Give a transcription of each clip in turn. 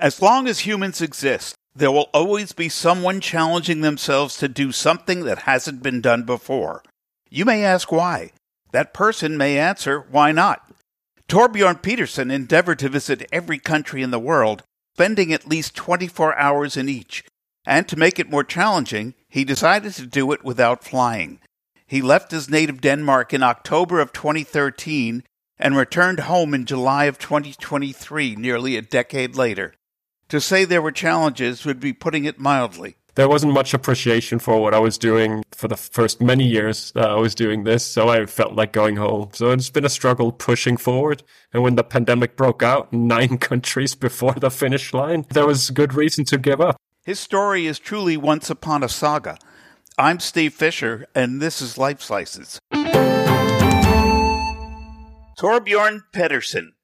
As long as humans exist, there will always be someone challenging themselves to do something that hasn't been done before. You may ask why. That person may answer, why not? Torbjorn Pedersen endeavored to visit every country in the world, spending at least 24 hours in each. And to make it more challenging, he decided to do it without flying. He left his native Denmark in October of 2013 and returned home in July of 2023, nearly a decade later. To say there were challenges would be putting it mildly. There wasn't much appreciation for what I was doing for the first many years that I was doing this, so I felt like going home. So it's been a struggle pushing forward. And when the pandemic broke out, nine countries before the finish line, there was good reason to give up. His story is truly once upon a saga. I'm Steve Fisher, and this is Life Slices. Torbjorn Pedersen.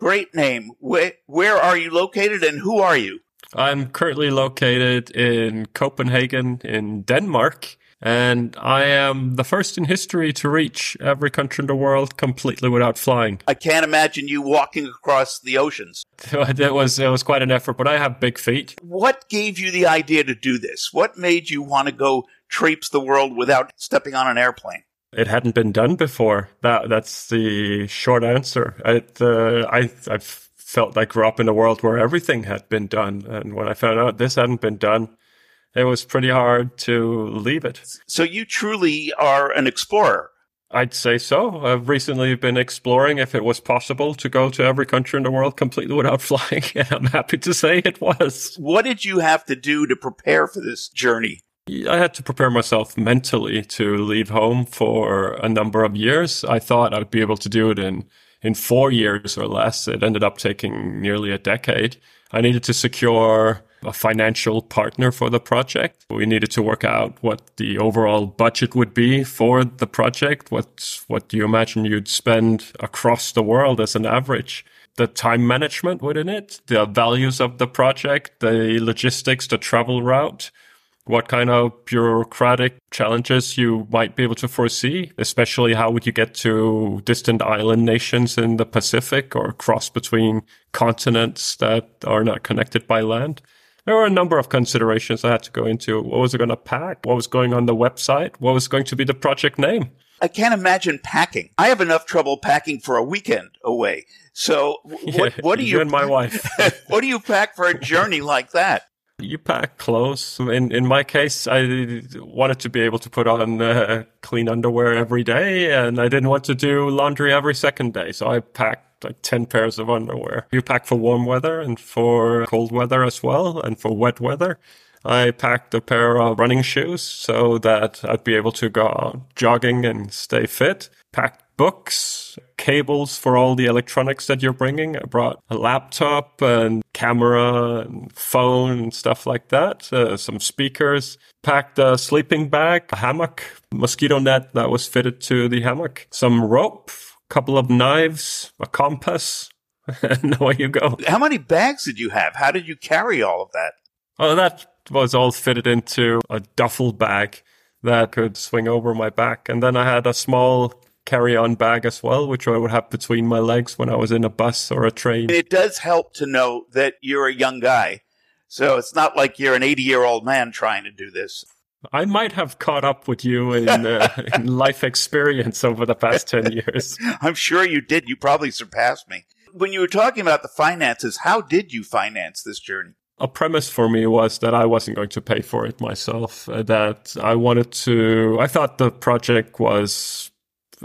Great name. Where, where are you located and who are you? I'm currently located in Copenhagen in Denmark. And I am the first in history to reach every country in the world completely without flying. I can't imagine you walking across the oceans. it was it was quite an effort, but I have big feet. What gave you the idea to do this? What made you want to go traipse the world without stepping on an airplane? It hadn't been done before. That that's the short answer. It, uh, I I felt like grew up in a world where everything had been done, and when I found out this hadn't been done, it was pretty hard to leave it. So you truly are an explorer. I'd say so. I've recently been exploring if it was possible to go to every country in the world completely without flying, and I'm happy to say it was. What did you have to do to prepare for this journey? I had to prepare myself mentally to leave home for a number of years. I thought I'd be able to do it in, in four years or less. It ended up taking nearly a decade. I needed to secure a financial partner for the project. We needed to work out what the overall budget would be for the project. What, what do you imagine you'd spend across the world as an average? The time management within it, the values of the project, the logistics, the travel route what kind of bureaucratic challenges you might be able to foresee, especially how would you get to distant island nations in the Pacific or cross between continents that are not connected by land. There were a number of considerations I had to go into. What was I going to pack? What was going on the website? What was going to be the project name? I can't imagine packing. I have enough trouble packing for a weekend away. So what, yeah, what do you, you and my wife? what do you pack for a journey like that? You pack clothes. In in my case, I wanted to be able to put on uh, clean underwear every day, and I didn't want to do laundry every second day. So I packed like ten pairs of underwear. You pack for warm weather and for cold weather as well, and for wet weather. I packed a pair of running shoes so that I'd be able to go jogging and stay fit. Packed books, cables for all the electronics that you're bringing. I brought a laptop and camera and phone and stuff like that, uh, some speakers, packed a sleeping bag, a hammock, mosquito net that was fitted to the hammock, some rope, a couple of knives, a compass, and away you go. How many bags did you have? How did you carry all of that? Oh, that was all fitted into a duffel bag that could swing over my back. And then I had a small carry on bag as well, which I would have between my legs when I was in a bus or a train. It does help to know that you're a young guy. So it's not like you're an 80 year old man trying to do this. I might have caught up with you in, uh, in life experience over the past 10 years. I'm sure you did. You probably surpassed me. When you were talking about the finances, how did you finance this journey? a premise for me was that I wasn't going to pay for it myself. Uh, that I wanted to, I thought the project was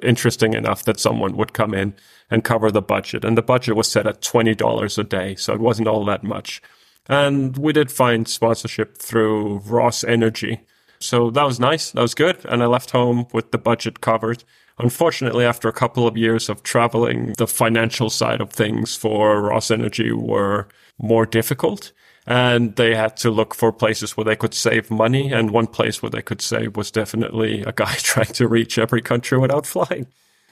interesting enough that someone would come in and cover the budget. And the budget was set at $20 a day. So it wasn't all that much. And we did find sponsorship through Ross Energy. So that was nice. That was good. And I left home with the budget covered. Unfortunately, after a couple of years of traveling, the financial side of things for Ross Energy were more difficult and they had to look for places where they could save money. And one place where they could save was definitely a guy trying to reach every country without flying.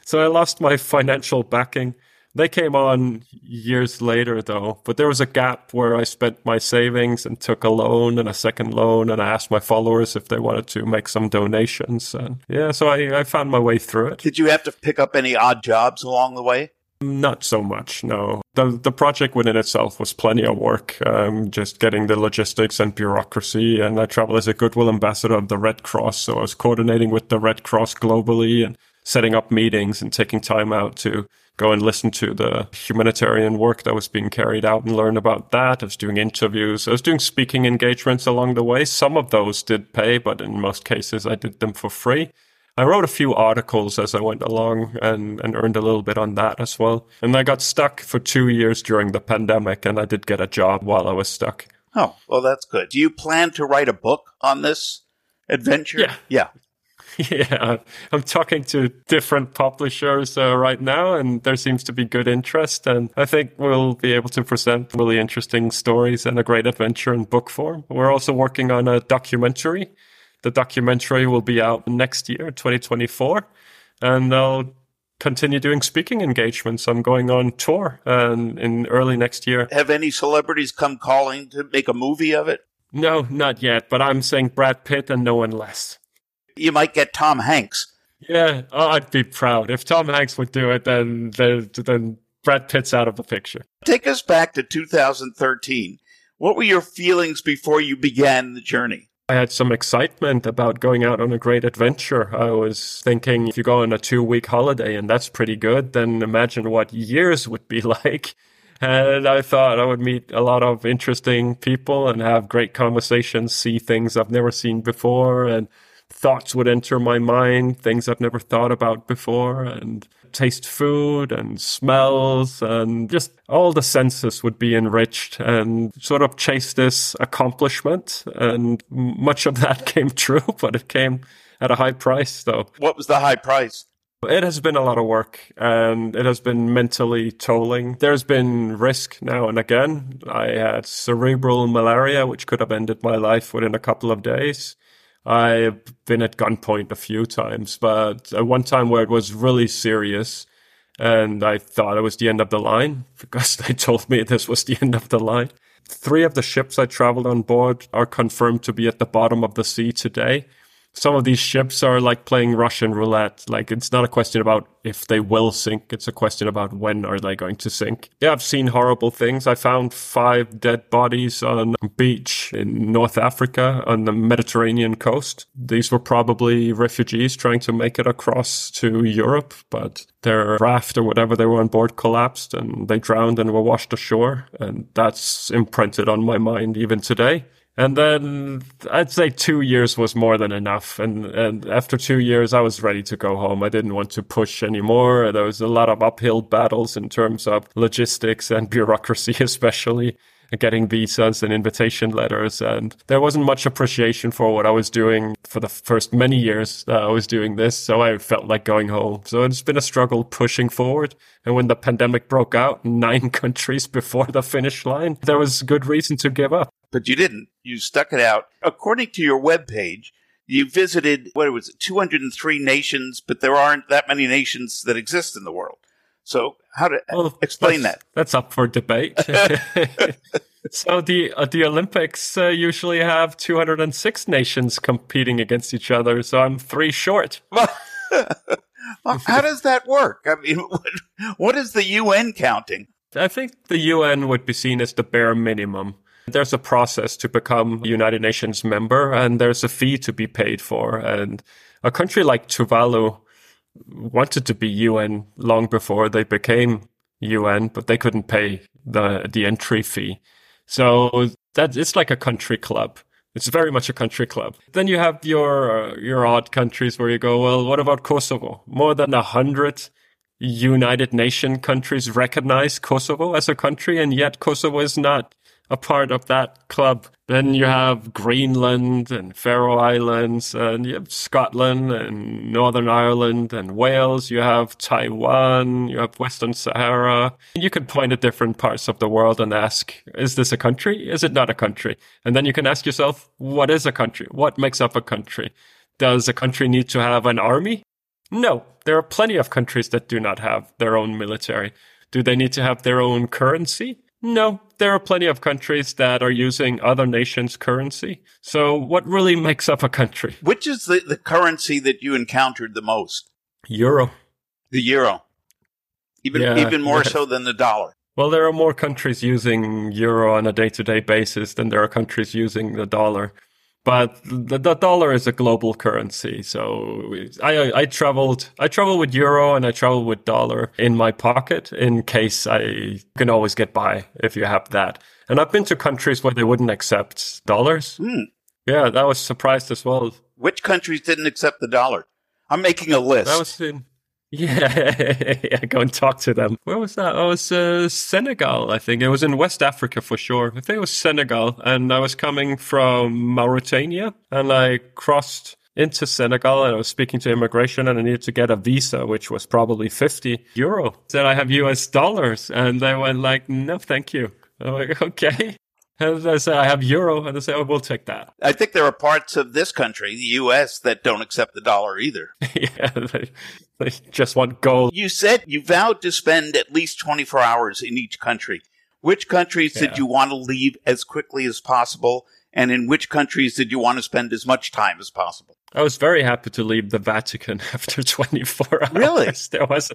So I lost my financial backing. They came on years later though, but there was a gap where I spent my savings and took a loan and a second loan and I asked my followers if they wanted to make some donations. And yeah, so I, I found my way through it. Did you have to pick up any odd jobs along the way? Not so much, no. The the project within itself was plenty of work, um, just getting the logistics and bureaucracy. And I travel as a goodwill ambassador of the Red Cross, so I was coordinating with the Red Cross globally and setting up meetings and taking time out to go and listen to the humanitarian work that was being carried out and learn about that. I was doing interviews. I was doing speaking engagements along the way. Some of those did pay, but in most cases I did them for free. I wrote a few articles as I went along and, and earned a little bit on that as well. And I got stuck for two years during the pandemic and I did get a job while I was stuck. Oh, well, that's good. Do you plan to write a book on this adventure? Yeah. Yeah. Yeah, I'm talking to different publishers uh, right now, and there seems to be good interest. And I think we'll be able to present really interesting stories and a great adventure in book form. We're also working on a documentary. The documentary will be out next year, 2024, and I'll continue doing speaking engagements. I'm going on tour and in early next year. Have any celebrities come calling to make a movie of it? No, not yet, but I'm saying Brad Pitt and no one less. You might get Tom Hanks. Yeah, oh, I'd be proud if Tom Hanks would do it. Then, then, then Brad Pitt's out of the picture. Take us back to 2013. What were your feelings before you began the journey? I had some excitement about going out on a great adventure. I was thinking if you go on a two week holiday and that's pretty good, then imagine what years would be like. And I thought I would meet a lot of interesting people and have great conversations, see things I've never seen before, and thoughts would enter my mind, things I've never thought about before, and taste food and smells, and just all the senses would be enriched and sort of chase this accomplishment. And much of that came true, but it came at a high price, though. What was the high price? It has been a lot of work and it has been mentally tolling. There's been risk now and again. I had cerebral malaria, which could have ended my life within a couple of days. I've been at gunpoint a few times, but one time where it was really serious and I thought it was the end of the line because they told me this was the end of the line. Three of the ships I traveled on board are confirmed to be at the bottom of the sea today some of these ships are like playing Russian roulette. Like it's not a question about if they will sink. It's a question about when are they going to sink. Yeah, I've seen horrible things. I found five dead bodies on a beach in North Africa on the Mediterranean coast. These were probably refugees trying to make it across to Europe, but their raft or whatever they were on board collapsed and they drowned and were washed ashore. And that's imprinted on my mind even today. And then I'd say two years was more than enough. And, and after two years, I was ready to go home. I didn't want to push anymore. There was a lot of uphill battles in terms of logistics and bureaucracy, especially getting visas and invitation letters. And there wasn't much appreciation for what I was doing for the first many years that I was doing this. So I felt like going home. So it's been a struggle pushing forward. And when the pandemic broke out, nine countries before the finish line, there was good reason to give up but you didn't. You stuck it out. According to your webpage, you visited, what was it, 203 nations, but there aren't that many nations that exist in the world. So how to well, explain that's, that? That's up for debate. so the uh, the Olympics uh, usually have 206 nations competing against each other. So I'm three short. well, how does that work? I mean, what, what is the UN counting? I think the UN would be seen as the bare minimum. There's a process to become a United Nations member and there's a fee to be paid for. And a country like Tuvalu wanted to be UN long before they became UN, but they couldn't pay the, the entry fee. So that it's like a country club. It's very much a country club. Then you have your, uh, your odd countries where you go, well, what about Kosovo? More than a hundred United Nation countries recognize Kosovo as a country, and yet Kosovo is not a part of that club. Then you have Greenland and Faroe Islands, and you have Scotland and Northern Ireland and Wales. You have Taiwan, you have Western Sahara. You can point at different parts of the world and ask, is this a country? Is it not a country? And then you can ask yourself, what is a country? What makes up a country? Does a country need to have an army? No, there are plenty of countries that do not have their own military. Do they need to have their own currency? No, there are plenty of countries that are using other nations' currency. So what really makes up a country? Which is the, the currency that you encountered the most? Euro. The euro. even Yeah, even more yeah. so than the dollar. Well, there are more countries using euro on a day-to-day basis than there are countries using the dollar. But the, the dollar is a global currency, so I I traveled I travel with euro and I travel with dollar in my pocket in case I can always get by if you have that. And I've been to countries where they wouldn't accept dollars. Hmm. Yeah, that was surprised as well. Which countries didn't accept the dollar? I'm making a list. That was in. Yeah, yeah, go and talk to them. Where was that? Oh, was uh, Senegal, I think. It was in West Africa for sure. I think it was Senegal. And I was coming from Mauritania and I crossed into Senegal and I was speaking to immigration and I needed to get a visa, which was probably 50 euro. Said I have US dollars. And they went like, no, thank you. I'm like, okay. And I say, I have euro. And they say, oh, we'll take that. I think there are parts of this country, the U.S., that don't accept the dollar either. yeah, they, they just want gold. You said you vowed to spend at least 24 hours in each country. Which countries Yeah. did you want to leave as quickly as possible? And in which countries did you want to spend as much time as possible? I was very happy to leave the Vatican after 24 hours. Really? There was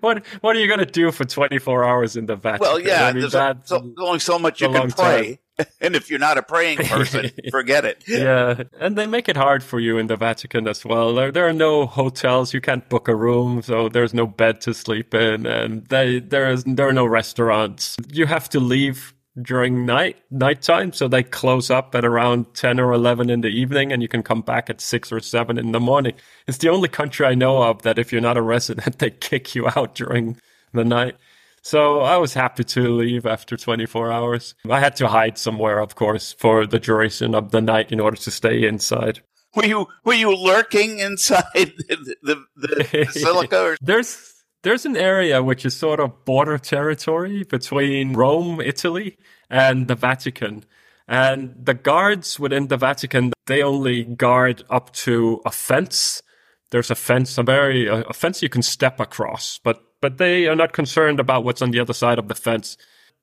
what what are you going to do for 24 hours in the Vatican? Well, yeah, I mean, there's, that- so, only so much you can pray. and if you're not a praying person, forget it. yeah, and they make it hard for you in the Vatican as well. There, there are no hotels; you can't book a room, so there's no bed to sleep in, and they, there is there are no restaurants. You have to leave during night nighttime, so they close up at around ten or eleven in the evening, and you can come back at six or seven in the morning. It's the only country I know of that if you're not a resident, they kick you out during the night. So I was happy to leave after 24 hours. I had to hide somewhere, of course, for the duration of the night in order to stay inside. Were you were you lurking inside the, the, the basilica? Or, There's there's an area which is sort of border territory between Rome, Italy, and the Vatican. And the guards within the Vatican, they only guard up to a fence. There's a fence, a very a, a fence you can step across, but but they are not concerned about what's on the other side of the fence.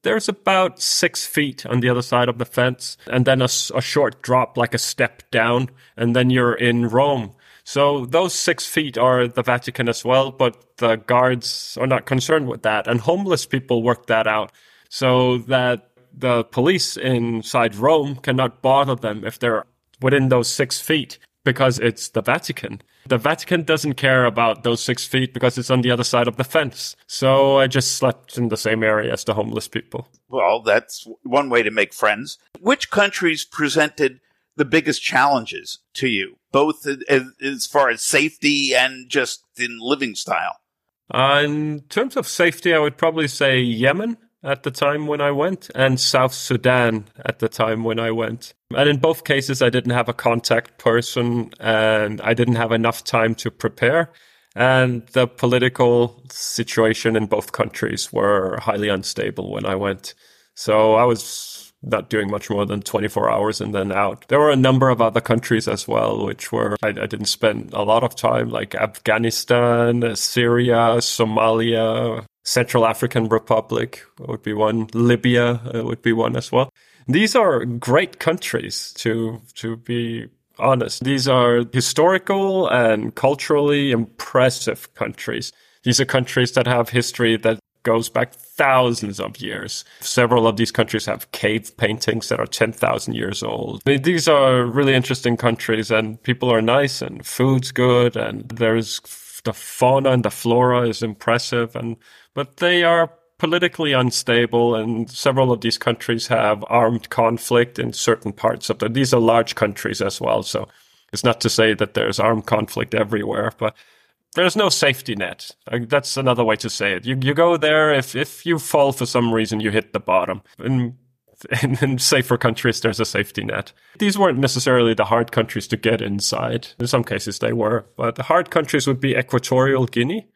There's about six feet on the other side of the fence, and then a short drop, like a step down, and then you're in Rome. So those six feet are the Vatican as well, but the guards are not concerned with that. And homeless people work that out so that the police inside Rome cannot bother them if they're within those six feet because it's the Vatican. The Vatican doesn't care about those six feet because it's on the other side of the fence. So I just slept in the same area as the homeless people. well, that's one way to make friends. Which countries presented the biggest challenges to you, both as, as far as safety and just in living style? Uh, in terms of safety, I would probably say Yemen at the time when I went and South Sudan at the time when I went. And in both cases, I didn't have a contact person and I didn't have enough time to prepare. And the political situation in both countries were highly unstable when I went. So I was not doing much more than 24 hours and then out. There were a number of other countries as well, which were, I, I didn't spend a lot of time, like Afghanistan, Syria, Somalia, Central African Republic would be one, Libya uh, would be one as well. These are great countries to, to be honest. These are historical and culturally impressive countries. These are countries that have history that goes back thousands of years. Several of these countries have cave paintings that are 10,000 years old. I mean, These are really interesting countries and people are nice and food's good and there's the fauna and the flora is impressive and but they are politically unstable and several of these countries have armed conflict in certain parts of them. These are large countries as well, so it's not to say that there's armed conflict everywhere, but there's no safety net. That's another way to say it. You you go there if if you fall for some reason, you hit the bottom. And in, in safer countries, there's a safety net. These weren't necessarily the hard countries to get inside. In some cases, they were, but the hard countries would be Equatorial Guinea.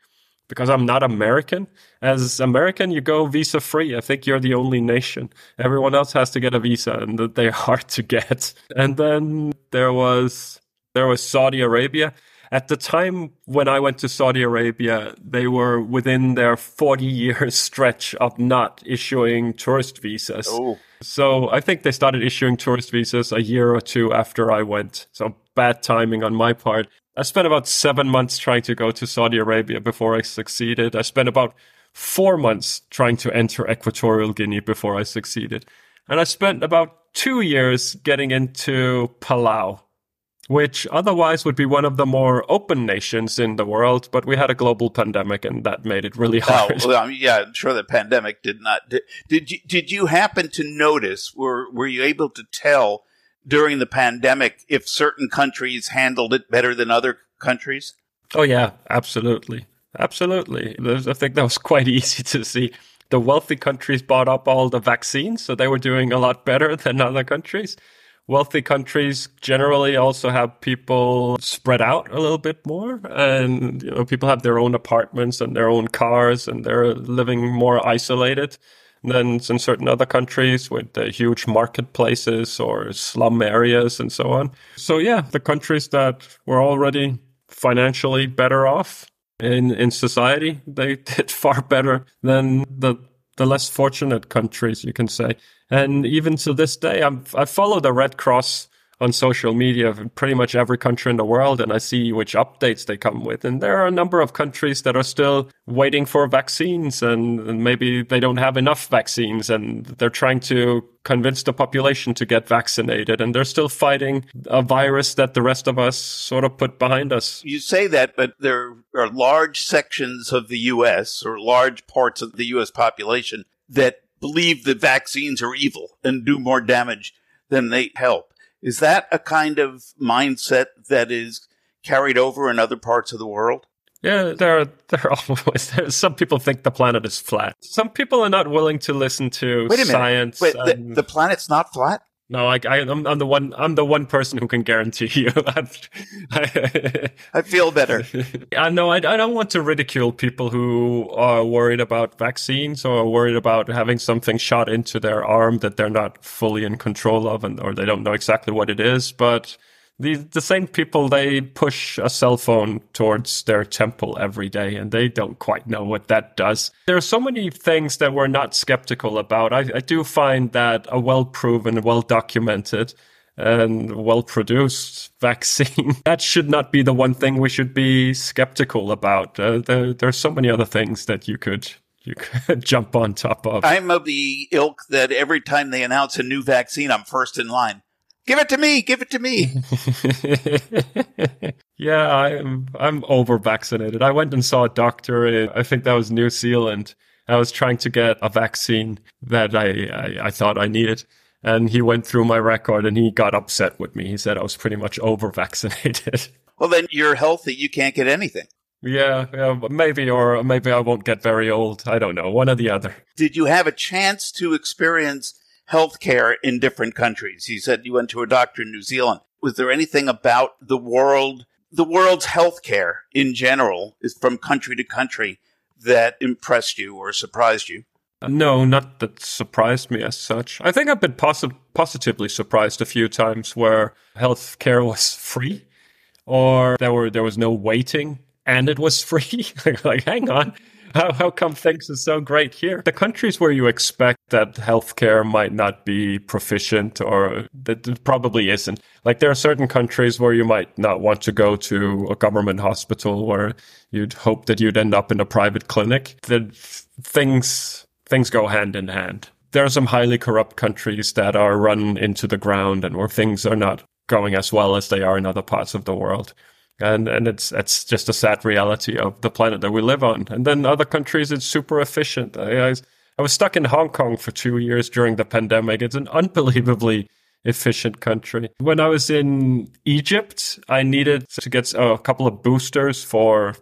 Because I'm not American. As American, you go visa free. I think you're the only nation. Everyone else has to get a visa, and they're hard to get. And then there was there was Saudi Arabia. At the time when I went to Saudi Arabia, they were within their 40 year stretch of not issuing tourist visas. Oh. So I think they started issuing tourist visas a year or two after I went. So bad timing on my part. I spent about seven months trying to go to Saudi Arabia before I succeeded. I spent about four months trying to enter Equatorial Guinea before I succeeded. And I spent about two years getting into Palau, which otherwise would be one of the more open nations in the world, but we had a global pandemic and that made it really hard. Oh, well, I mean, yeah, I'm sure the pandemic did not. Did, did you did you happen to notice? Were were you able to tell during the pandemic if certain countries handled it better than other countries? Oh yeah, absolutely, absolutely. I think that was quite easy to see. The wealthy countries bought up all the vaccines, so they were doing a lot better than other countries. Wealthy countries generally also have people spread out a little bit more, and you know people have their own apartments and their own cars, and they're living more isolated than in certain other countries with the huge marketplaces or slum areas and so on. So yeah, the countries that were already financially better off in in society, they did far better than the the less fortunate countries, you can say. And even to this day, I'm, I follow the Red Cross on social media of pretty much every country in the world and I see which updates they come with. And there are a number of countries that are still waiting for vaccines and, and, maybe they don't have enough vaccines and they're trying to convince the population to get vaccinated and they're still fighting a virus that the rest of us sort of put behind us. You say that, but there are large sections of the US or large parts of the US population that believe that vaccines are evil and do more damage than they help. Is that a kind of mindset that is carried over in other parts of the world? Yeah, there are there are always there, some people think the planet is flat. Some people are not willing to listen to Wait a science. Wait, the, the planet's not flat? No, I, I, am I'm the one. I'm the one person who can guarantee you. I, I feel better. I know. I, I don't want to ridicule people who are worried about vaccines or worried about having something shot into their arm that they're not fully in control of, and or they don't know exactly what it is. But the the same people they push a cell phone towards their temple every day and they don't quite know what that does there are so many things that we're not skeptical about i, I do find that a well proven well documented and well produced vaccine that should not be the one thing we should be skeptical about uh, there, there are so many other things that you could you could jump on top of. I'm of the ilk that every time they announce a new vaccine, I'm first in line. Give it to me. Give it to me. yeah, I'm I'm over vaccinated. I went and saw a doctor in I think that was New Zealand. I was trying to get a vaccine that I, I, I thought I needed. And he went through my record and he got upset with me. He said I was pretty much over vaccinated. Well, then you're healthy. You can't get anything. Yeah, yeah, maybe, or maybe I won't get very old. I don't know. One or the other. Did you have a chance to experience healthcare in different countries. You said you went to a doctor in New Zealand. Was there anything about the world, the world's healthcare in general, is from country to country that impressed you or surprised you? No, not that surprised me as such. I think I've been posi- positively surprised a few times where healthcare was free or there were there was no waiting and it was free. like, hang on, how, how come things are so great here? The countries where you expect that healthcare might not be proficient or that it probably isn't. Like there are certain countries where you might not want to go to a government hospital where you'd hope that you'd end up in a private clinic. That things, things go hand in hand. There are some highly corrupt countries that are run into the ground and where things are not going as well as they are in other parts of the world and and it's it's just a sad reality of the planet that we live on. And then other countries, it's super efficient. I, I, I was stuck in Hong Kong for two years during the pandemic. It's an unbelievably efficient country. When I was in Egypt, I needed to get a couple of boosters for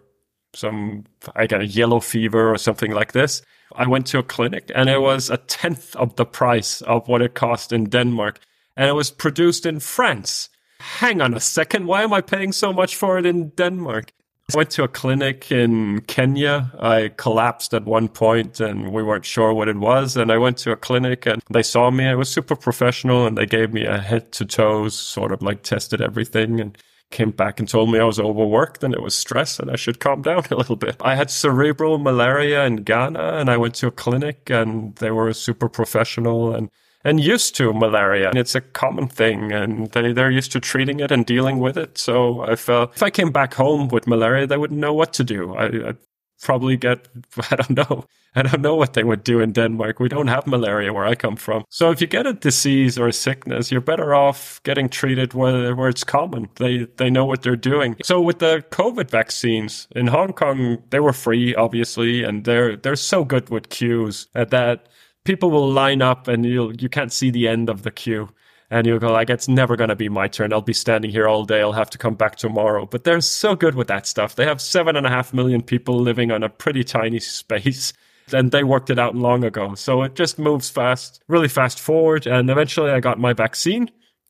some, I got a yellow fever or something like this. I went to a clinic and it was a tenth of the price of what it cost in Denmark. And it was produced in France hang on a second, why am I paying so much for it in Denmark? I went to a clinic in Kenya. I collapsed at one point and we weren't sure what it was. And I went to a clinic and they saw me. I was super professional and they gave me a head to toes, sort of like tested everything and came back and told me I was overworked and it was stress and I should calm down a little bit. I had cerebral malaria in Ghana and I went to a clinic and they were super professional and and used to malaria. And it's a common thing and they, they're used to treating it and dealing with it. So I felt if I came back home with malaria, they wouldn't know what to do. I, I probably get, I don't know. I don't know what they would do in Denmark. We don't have malaria where I come from. So if you get a disease or a sickness, you're better off getting treated where, where it's common. They, they know what they're doing. So with the COVID vaccines in Hong Kong, they were free, obviously, and they're, they're so good with queues at that people will line up and you you can't see the end of the queue. And you'll go like it's never going to be my turn. I'll be standing here all day. I'll have to come back tomorrow. But they're so good with that stuff. They have seven and a half million people living on a pretty tiny space. And they worked it out long ago. So it just moves fast really fast forward. And eventually i got my vaccine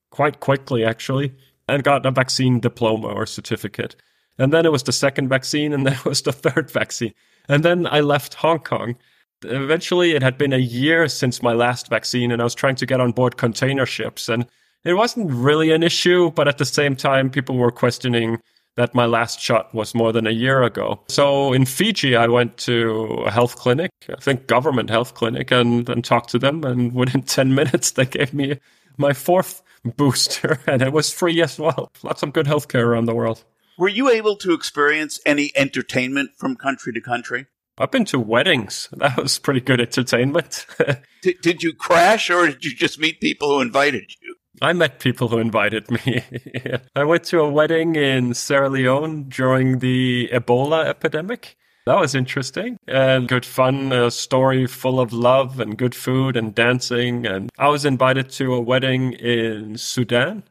quite quickly actually and got a vaccine diploma or certificate. And then it was the second vaccine and then it was the third vaccine. And then i left hong kong eventually it had been a year since my last vaccine and I was trying to get on board container ships and it wasn't really an issue, but at the same time, people were questioning that my last shot was more than a year ago. So in Fiji, I went to a health clinic, I think government health clinic, and, talked to them. And within 10 minutes, they gave me my fourth booster and it was free as well. Lots of good healthcare around the world. Were you able to experience any entertainment from country to country? I've been to weddings. That was pretty good entertainment. did, did you crash or did you just meet people who invited you? I met people who invited me. I went to a wedding in Sierra Leone during the Ebola epidemic. That was interesting and good fun. A story full of love and good food and dancing. And I was invited to a wedding in Sudan.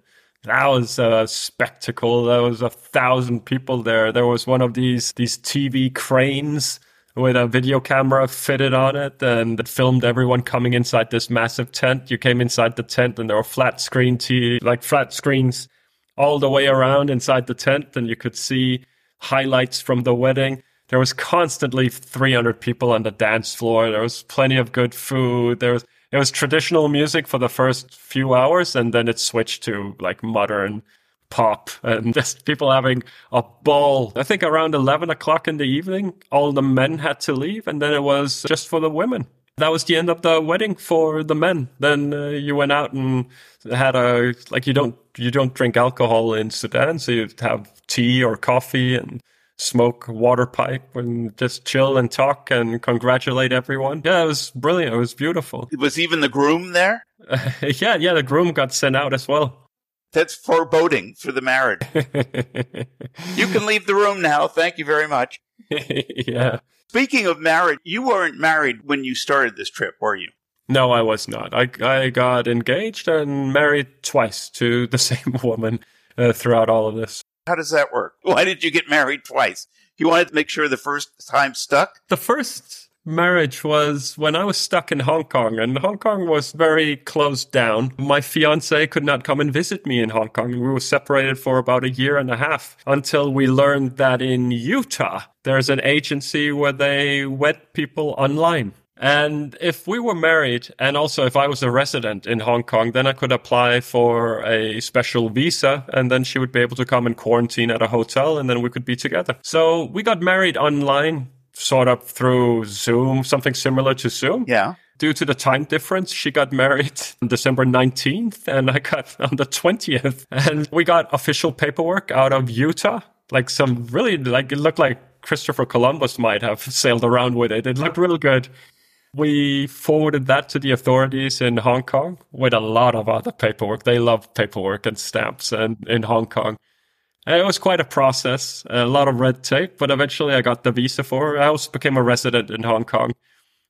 That was a spectacle. There was a thousand people there. There was one of these these TV cranes with a video camera fitted on it and filmed everyone coming inside this massive tent. You came inside the tent and there were flat screen t like flat screens all the way around inside the tent and you could see highlights from the wedding. There was constantly 300 people on the dance floor. There was plenty of good food. There was it was traditional music for the first few hours and then it switched to like modern pop and just people having a ball. I think around 11 o'clock in the evening, all the men had to leave and then it was just for the women. That was the end of the wedding for the men. Then uh, you went out and had a, like you don't, you don't drink alcohol in Sudan. So you'd have tea or coffee and smoke water pipe and just chill and talk and congratulate everyone. Yeah, it was brilliant. It was beautiful. Was even the groom there? yeah, yeah, the groom got sent out as well. That's foreboding for the marriage. you can leave the room now. Thank you very much. yeah. Speaking of marriage, you weren't married when you started this trip, were you? No, I was not. I, I got engaged and married twice to the same woman uh, throughout all of this. How does that work? Why did you get married twice? You wanted to make sure the first time stuck? The first marriage was when I was stuck in Hong Kong, and Hong Kong was very closed down. My fiance could not come and visit me in Hong Kong. We were separated for about a year and a half until we learned that in Utah, there's an agency where they wed people online. And if we were married, and also if I was a resident in Hong Kong, then I could apply for a special visa, and then she would be able to come and quarantine at a hotel, and then we could be together. So we got married online sort of through Zoom, something similar to Zoom. Yeah. Due to the time difference, she got married on December 19th and I got on the 20th. And we got official paperwork out of Utah. Like some really, like it looked like Christopher Columbus might have sailed around with it. It looked real good. We forwarded that to the authorities in Hong Kong with a lot of other paperwork. They love paperwork and stamps and in Hong Kong. Uh, it was quite a process, a lot of red tape, but eventually I got the visa for her. I also became a resident in Hong Kong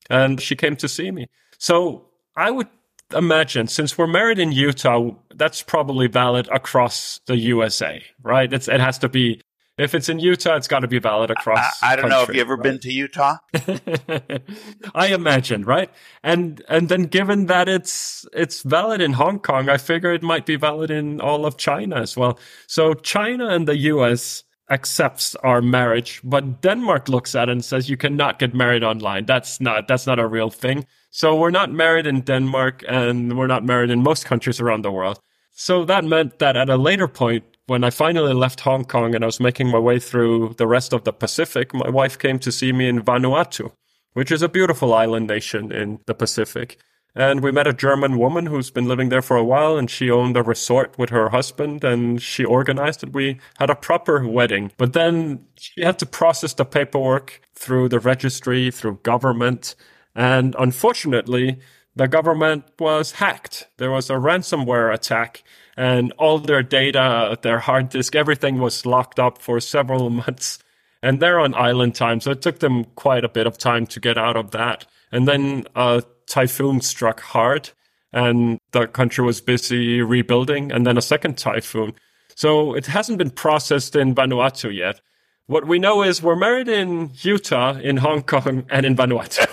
and she came to see me. So I would imagine since we're married in Utah, that's probably valid across the USA, right? It's, it has to be if it's in Utah, it's got to be valid across. I, I don't country, know. Have you ever right? been to Utah? I imagine, right? And and then given that it's it's valid in Hong Kong, I figure it might be valid in all of China as well. So China and the US accepts our marriage, but Denmark looks at it and says you cannot get married online. That's not that's not a real thing. So we're not married in Denmark and we're not married in most countries around the world. So that meant that at a later point, when I finally left Hong Kong and I was making my way through the rest of the Pacific, my wife came to see me in Vanuatu, which is a beautiful island nation in the Pacific. And we met a German woman who's been living there for a while and she owned a resort with her husband and she organized it. We had a proper wedding, but then she had to process the paperwork through the registry, through government. And unfortunately, the government was hacked. There was a ransomware attack and all their data, their hard disk, everything was locked up for several months. And they're on island time. So it took them quite a bit of time to get out of that. And then a typhoon struck hard and the country was busy rebuilding and then a second typhoon. So it hasn't been processed in Vanuatu yet. What we know is we're married in Utah, in Hong Kong, and in Vanuatu.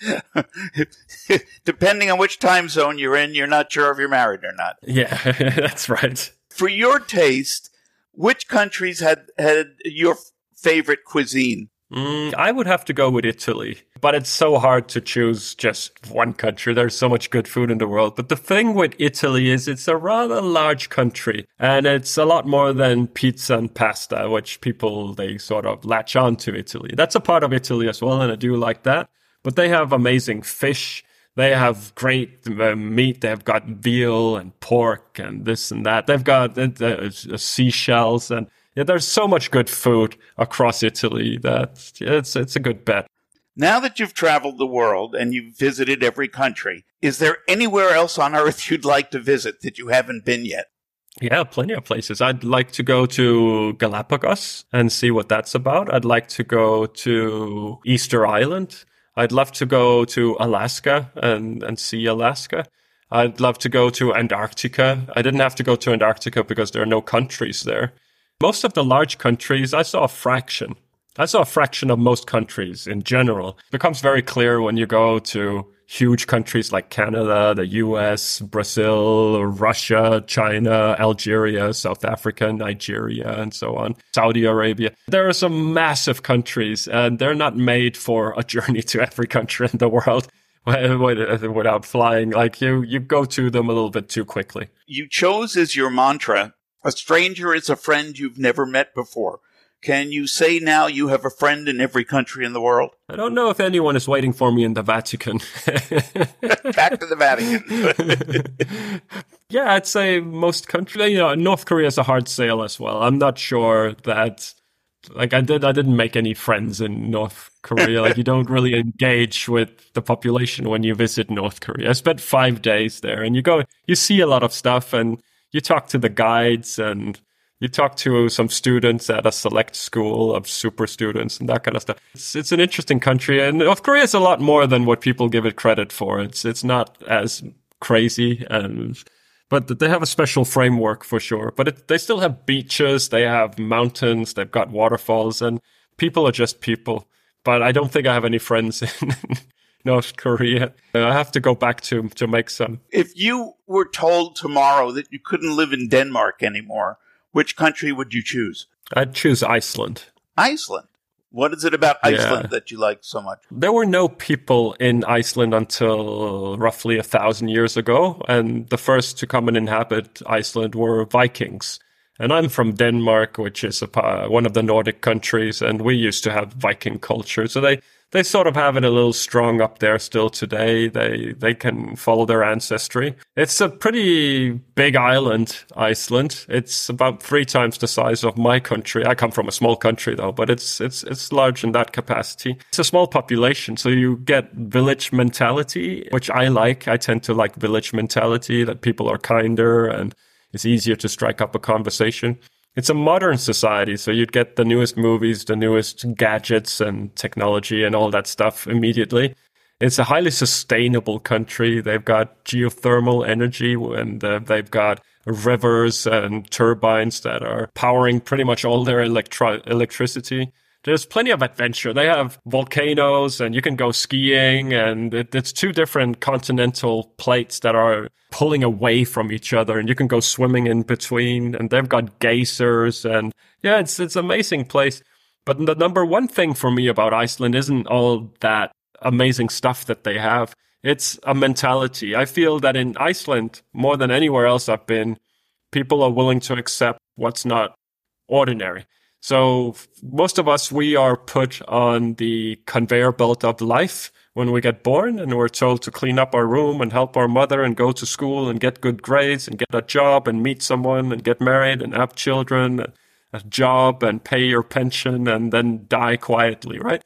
Depending on which time zone you're in, you're not sure if you're married or not. Yeah, that's right. For your taste, which countries had had your favorite cuisine? Mm, I would have to go with Italy, but it's so hard to choose just one country. There's so much good food in the world. But the thing with Italy is it's a rather large country and it's a lot more than pizza and pasta, which people, they sort of latch on to Italy. That's a part of Italy as well. And I do like that. But they have amazing fish. They have great uh, meat. They've got veal and pork and this and that. They've got uh, uh, seashells and yeah, there's so much good food across Italy that it's it's a good bet. Now that you've traveled the world and you've visited every country, is there anywhere else on earth you'd like to visit that you haven't been yet? Yeah, plenty of places. I'd like to go to Galapagos and see what that's about. I'd like to go to Easter Island. I'd love to go to Alaska and, and see Alaska. I'd love to go to Antarctica. I didn't have to go to Antarctica because there are no countries there. Most of the large countries, I saw a fraction. I saw a fraction of most countries in general. It becomes very clear when you go to huge countries like Canada, the US, Brazil, Russia, China, Algeria, South Africa, Nigeria, and so on, Saudi Arabia. There are some massive countries and they're not made for a journey to every country in the world. Without flying, like you, you go to them a little bit too quickly. You chose as your mantra a stranger is a friend you've never met before. Can you say now you have a friend in every country in the world? I don't know if anyone is waiting for me in the Vatican. Back to the Vatican. yeah, I'd say most countries. You know, North Korea is a hard sale as well. I'm not sure that. Like I did, I didn't make any friends in North Korea. like you don't really engage with the population when you visit North Korea. I spent five days there, and you go, you see a lot of stuff, and you talk to the guides and you talk to some students at a select school of super students and that kind of stuff. It's, it's an interesting country, and North Korea is a lot more than what people give it credit for. It's it's not as crazy, and but they have a special framework for sure. But it, they still have beaches, they have mountains, they've got waterfalls, and people are just people. But I don't think I have any friends in North Korea. Uh, I have to go back to to make some. If you were told tomorrow that you couldn't live in Denmark anymore, which country would you choose? I'd choose Iceland. Iceland. What is it about Iceland yeah. that you like so much? There were no people in Iceland until roughly a thousand years ago, and the first to come and inhabit Iceland were Vikings. And I'm from Denmark, which is a, one of the Nordic countries, and we used to have Viking culture. So they they sort of have it a little strong up there still today. They they can follow their ancestry. It's a pretty big island, Iceland. It's about three times the size of my country. I come from a small country though, but it's it's it's large in that capacity. It's a small population, so you get village mentality, which I like. I tend to like village mentality that people are kinder and it's easier to strike up a conversation it's a modern society, so you'd get the newest movies, the newest gadgets and technology and all that stuff immediately. It's a highly sustainable country. They've got geothermal energy and uh, they've got rivers and turbines that are powering pretty much all their electro- electricity there's plenty of adventure. They have volcanoes and you can go skiing and it, it's two different continental plates that are pulling away from each other and you can go swimming in between and they've got geysers and yeah, it's, it's an amazing place. But the number one thing for me about Iceland isn't all that amazing stuff that they have. It's a mentality. I feel that in Iceland, more than anywhere else I've been, people are willing to accept what's not ordinary. So most of us, we are put on the conveyor belt of life when we get born and we're told to clean up our room and help our mother and go to school and get good grades and get a job and meet someone and get married and have children, a job and pay your pension and then die quietly, right?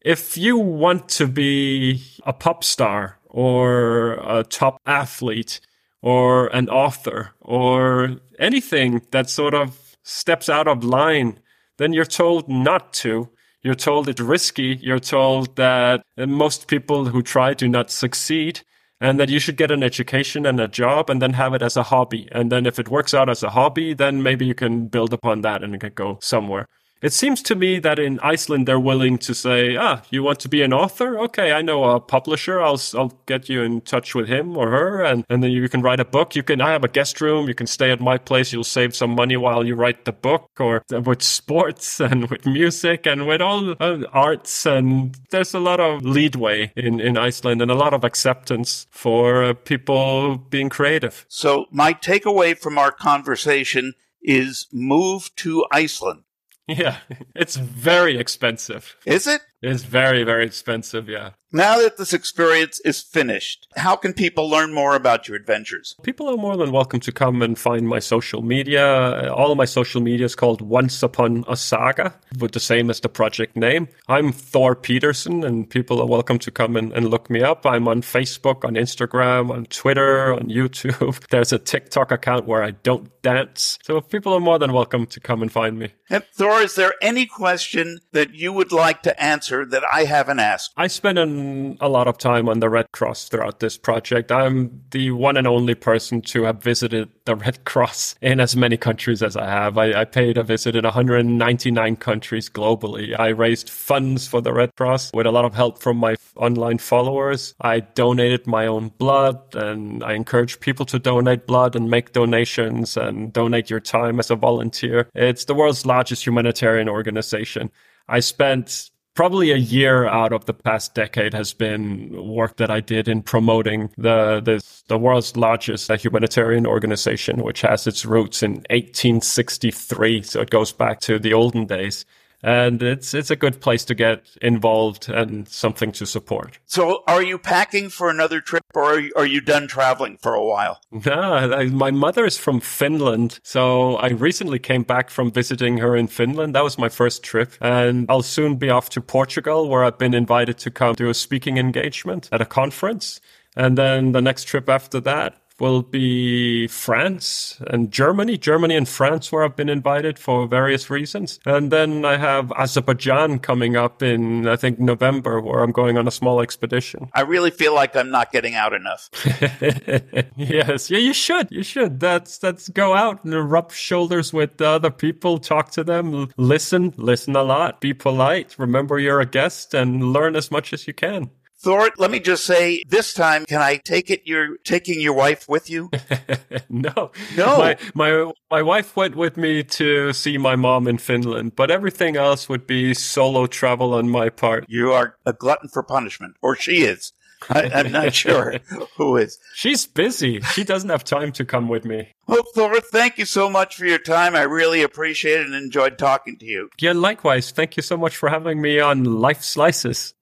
If you want to be a pop star or a top athlete or an author or anything that sort of steps out of line, then you're told not to you're told it's risky. You're told that most people who try do not succeed and that you should get an education and a job and then have it as a hobby. And then if it works out as a hobby, then maybe you can build upon that and can go somewhere. It seems to me that in Iceland they're willing to say, "Ah, you want to be an author? Okay, I know a publisher. I'll I'll get you in touch with him or her, and and then you can write a book. You can I have a guest room. You can stay at my place. You'll save some money while you write the book, or with sports and with music and with all uh, arts. And there's a lot of leadway in in Iceland and a lot of acceptance for uh, people being creative. So my takeaway from our conversation is move to Iceland. Yeah, it's very expensive. Is it? It's very, very expensive, yeah. Now that this experience is finished, how can people learn more about your adventures? People are more than welcome to come and find my social media. Uh, all of my social media is called Once Upon a Saga, with the same as the project name. I'm Thor Pedersen, and people are welcome to come and, and look me up. I'm on Facebook, on Instagram, on Twitter, on YouTube. There's a TikTok account where I don't dance. So people are more than welcome to come and find me. And Thor, is there any question that you would like to answer answer that I haven't asked. I spent an, a lot of time on the Red Cross throughout this project. I'm the one and only person to have visited the Red Cross in as many countries as I have. I, I paid a visit in 199 countries globally. I raised funds for the Red Cross with a lot of help from my online followers. I donated my own blood and I encourage people to donate blood and make donations and donate your time as a volunteer. It's the world's largest humanitarian organization. I spent probably a year out of the past decade has been work that I did in promoting the the, the world's largest uh, humanitarian organization, which has its roots in 1863. So it goes back to the olden days and it's it's a good place to get involved and something to support. So, are you packing for another trip, or are you, are you done traveling for a while? No, my mother is from Finland, so I recently came back from visiting her in Finland. That was my first trip, and I'll soon be off to Portugal, where I've been invited to come to a speaking engagement at a conference. And then the next trip after that will be France and Germany, Germany and France, where I've been invited for various reasons. And then I have Azerbaijan coming up in, I think, November, where I'm going on a small expedition. I really feel like I'm not getting out enough. yes. Yeah, you should. You should. That's, that's go out and rub shoulders with other people, talk to them, listen, listen a lot, be polite, remember you're a guest and learn as much as you can. Thor, let me just say this time, can I take it you're taking your wife with you? no. No. My, my, my wife went with me to see my mom in Finland, but everything else would be solo travel on my part. You are a glutton for punishment, or she is. I, am not sure who is. She's busy. She doesn't have time to come with me. Well, Thor, thank you so much for your time. I really appreciate it and enjoyed talking to you. Yeah, likewise. Thank you so much for having me on Life Slices.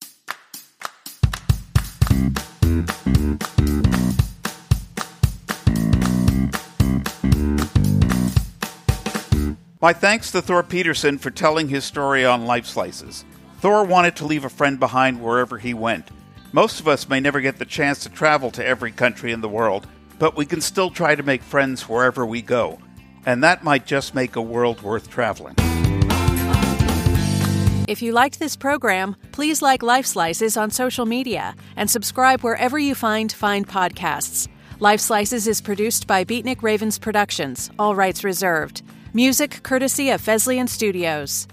My thanks to Thor Pedersen for telling his story on Life Slices. Thor wanted to leave a friend behind wherever he went. Most of us may never get the chance to travel to every country in the world, but we can still try to make friends wherever we go. And that might just make a world worth traveling. If you liked this program, please like Life Slices on social media and subscribe wherever you find fine podcasts. Life Slices is produced by Beatnik Ravens Productions, all rights reserved. Music courtesy of Fesliyan Studios.